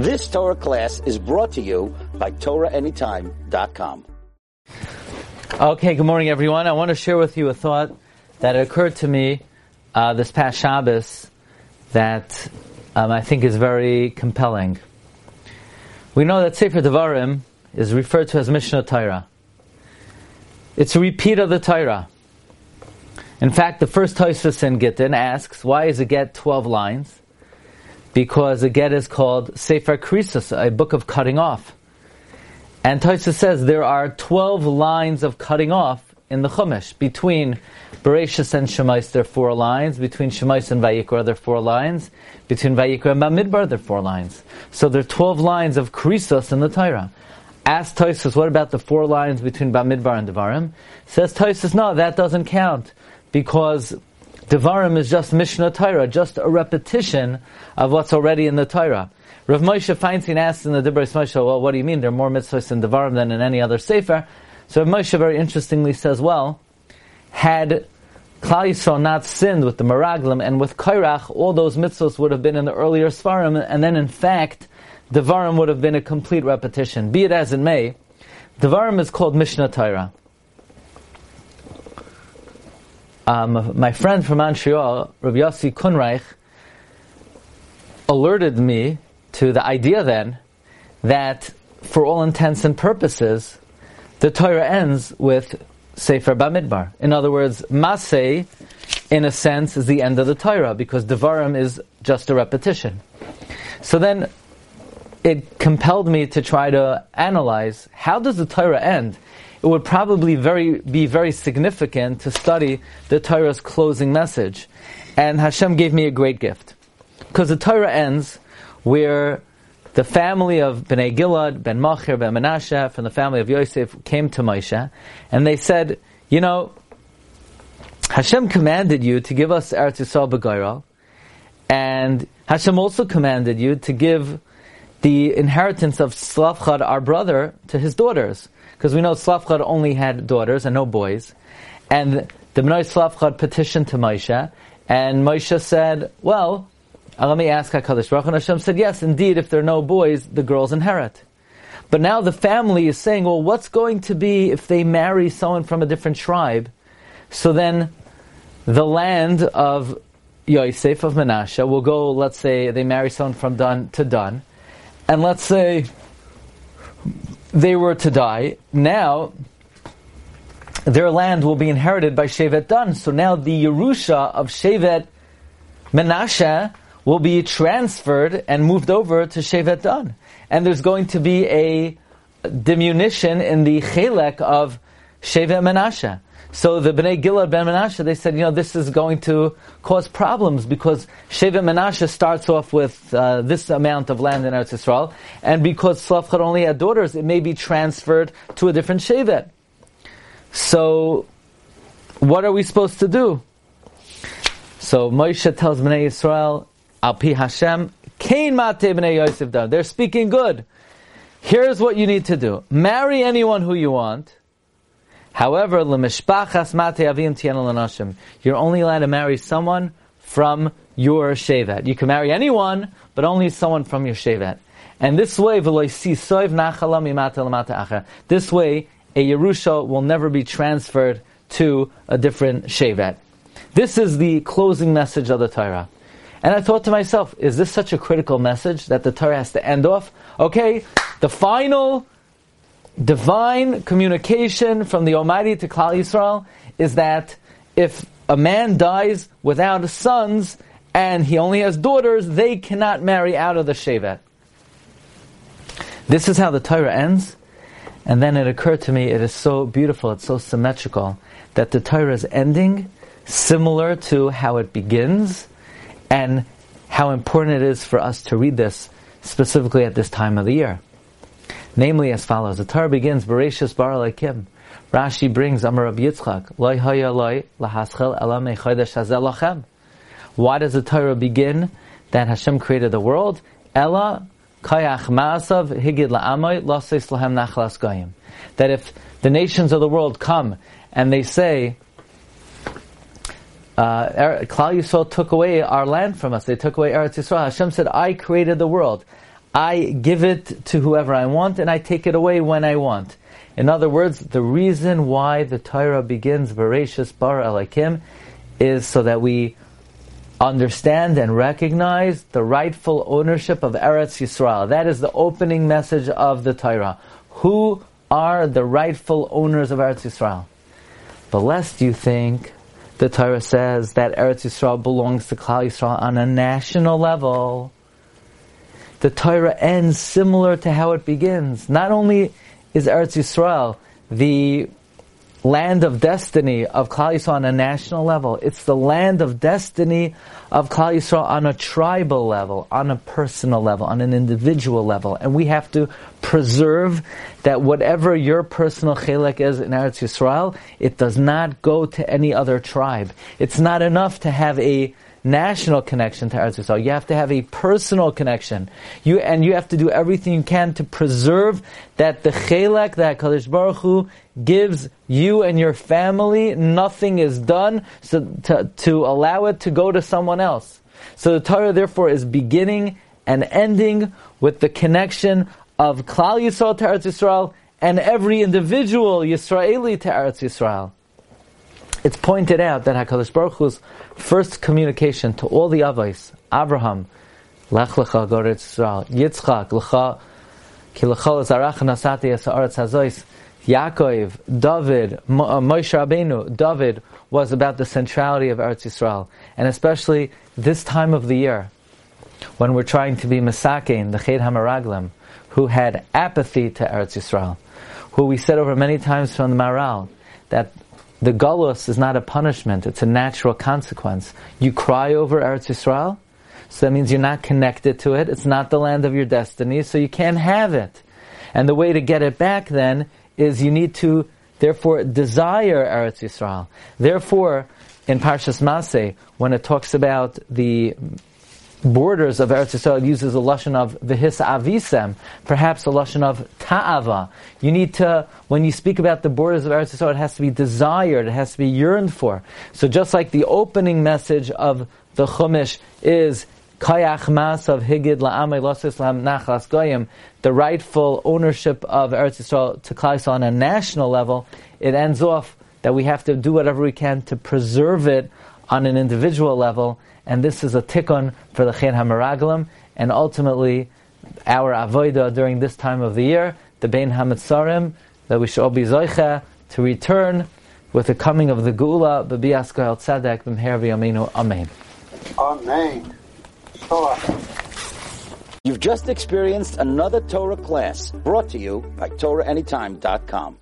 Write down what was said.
This Torah class is brought to you by TorahAnytime.com. Okay, good morning, everyone. I want to share with you a thought that occurred to me uh, this past Shabbos that um, I think is very compelling. We know that Sefer Devarim is referred to as Mishnah Torah. It's a repeat of the Torah. In fact, the first Tosfos in Gittin asks, why is a get 12 lines? Because a get is called Sefer Krisus, a book of cutting off. And Tosfos says there are 12 lines of cutting off in the Chumash. Between Bereshis and Shemais, there are four lines. Between Shemais and Vayikra, there are four lines. Between Vayikra and Bamidbar, there are four lines. So there are 12 lines of Krisos in the Torah. Ask Tosfos, what about the four lines between Bamidbar and Devarim? Says Tosfos, no, that doesn't count. Because Devarim is just Mishnah Torah, just a repetition of what's already in the Torah. Rav Moshe Feinstein asks in the Dibros Moshe, well, what do you mean? There are more mitzvahs in Devarim than in any other Sefer. So Rav Moshe very interestingly says, well, had Klal Yisrael not sinned with the Meraglim and with Kairach, all those mitzvahs would have been in the earlier Svarim, and then in fact, Devarim would have been a complete repetition. Be it as it may, Devarim is called Mishnah Torah. Um, my friend from Montreal, Rav Yossi Kunreich, alerted me to the idea then that for all intents and purposes, the Torah ends with Sefer Bamidbar. In other words, Masei, in a sense, is the end of the Torah because Devarim is just a repetition. So then, it compelled me to try to analyze how does the Torah end? It would probably very be very significant to study the Torah's closing message, and Hashem gave me a great gift. Because the Torah ends where the family of Bnei Gilad, Ben Machir, Ben Menashe, from the family of Yosef, came to Moshe, and they said, you know, Hashem commanded you to give us Eretz Yisrael B'Gairal, and Hashem also commanded you to give the inheritance of Tzlofchad, our brother, to his daughters. Because we know Tzlofchad only had daughters and no boys. And the Bnei Tzlofchad petitioned to Moshe, and Moshe said, well, uh, let me ask HaKadosh Baruch and Hashem said, yes, indeed, if there are no boys, the girls inherit. But now the family is saying, well, what's going to be if they marry someone from a different tribe? So then the land of Yosef, of Menashe, will go, let's say, they marry someone from Dan to Dan, and let's say they were to die. Now, their land will be inherited by Shevet Dan. So now the Yerusha of Shevet Menashe will be transferred and moved over to Shevet Dan. And there's going to be a diminution in the chelek of Shevet Menashe. So the Bnei Gilad Ben Menashe, they said, you know, this is going to cause problems because Shevet Menashe starts off with uh, this amount of land in Eretz Yisrael, and because Tzlofchad only had daughters, it may be transferred to a different Shevet. So, what are we supposed to do? So Moshe tells Bnei Yisrael, Al pi Hashem, Kain mate b'nei Yosef. They're speaking good. Here's what you need to do. Marry anyone who you want. However, You're only allowed to marry someone from your shevet. You can marry anyone, but only someone from your shevet. And this way, this way, a Yerusha will never be transferred to a different shevet. This is the closing message of the Torah. And I thought to myself, is this such a critical message that the Torah has to end off? Okay, the final divine communication from the Almighty to Klal Yisrael is that if a man dies without sons and he only has daughters, they cannot marry out of the Shevet. This is how the Torah ends. And then it occurred to me, it is so beautiful, it's so symmetrical, that the Torah is ending similar to how it begins and how important it is for us to read this specifically at this time of the year. Namely, as follows: The Torah begins Bereshis Bar Elokim. Rashi brings Amar Rabbi Yitzchak Loi Haya Loi Lahaschel Elam Echodesh Lachem. Why does the Torah begin that Hashem created the world? Ella Kayach Maasav Higid La'amoy Laseis Lahem Nachlas Goyim. That if the nations of the world come and they say, uh, er, Klal Yisrael took away our land from us. They took away Eretz Yisrael. Hashem said, I created the world. I give it to whoever I want and I take it away when I want. In other words, the reason why the Torah begins Bereshis Bar Elakim is so that we understand and recognize the rightful ownership of Eretz Yisrael. That is the opening message of the Torah. Who are the rightful owners of Eretz Yisrael? The lest you think the Torah says that Eretz Yisrael belongs to Klal Yisrael on a national level. The Torah ends similar to how it begins. Not only is Eretz Yisrael the land of destiny of Klal Yisrael on a national level. It's the land of destiny of Klal Yisrael on a tribal level, on a personal level, on an individual level. And we have to preserve that whatever your personal chelek is in Eretz Yisrael, it does not go to any other tribe. It's not enough to have a national connection to Eretz Yisrael. You have to have a personal connection. You and you have to do everything you can to preserve that the chelek that Kadosh Baruch Hu gives you and your family. Nothing is done so to, to allow it to go to someone else. So the Torah therefore is beginning and ending with the connection of Klal Yisrael to Eretz Yisrael and every individual Yisraeli to Eretz Yisrael it's pointed out that HaKadosh Baruch Hu's first communication to all the Avos, Abraham, Lech Lecha Yitzchak, Lecha, Ki Lecha Nasati Esaretz Hazois, Yaakov, David, uh, Moshe Rabbeinu, David was about the centrality of Eretz Yisrael, and especially this time of the year, when we're trying to be Masakein, the Cheit Hamaraglim, who had apathy to Eretz Yisrael, who we said over many times from the Maharal, that the galus is not a punishment, it's a natural consequence. You cry over Eretz Yisrael, so that means you're not connected to it, it's not the land of your destiny, so you can't have it. And the way to get it back then is you need to, therefore, desire Eretz Yisrael. Therefore, in Parshas Masei, when it talks about the borders of Eretz Yisrael uses a lashon of v'his avisem, perhaps a lashon of ta'ava. You need to, when you speak about the borders of Eretz Yisrael, it has to be desired, it has to be yearned for. So just like the opening message of the Chumash is Kayach Maasav Higid La'amay Losislam Nachlas Goyim, the rightful ownership of Eretz Yisrael to Klal on a national level, it ends off that we have to do whatever we can to preserve it on an individual level and this is a tikkun for the Cheit Hamaraglim, and ultimately our avoida during this time of the year, the Bein Hametzarim, that we should all be zoicha to return with the coming of the Geula, B'bias Goel Tzedek, B'mher V'yaminu, Amen. Amen. You've just experienced another Torah class brought to you by TorahAnytime.com.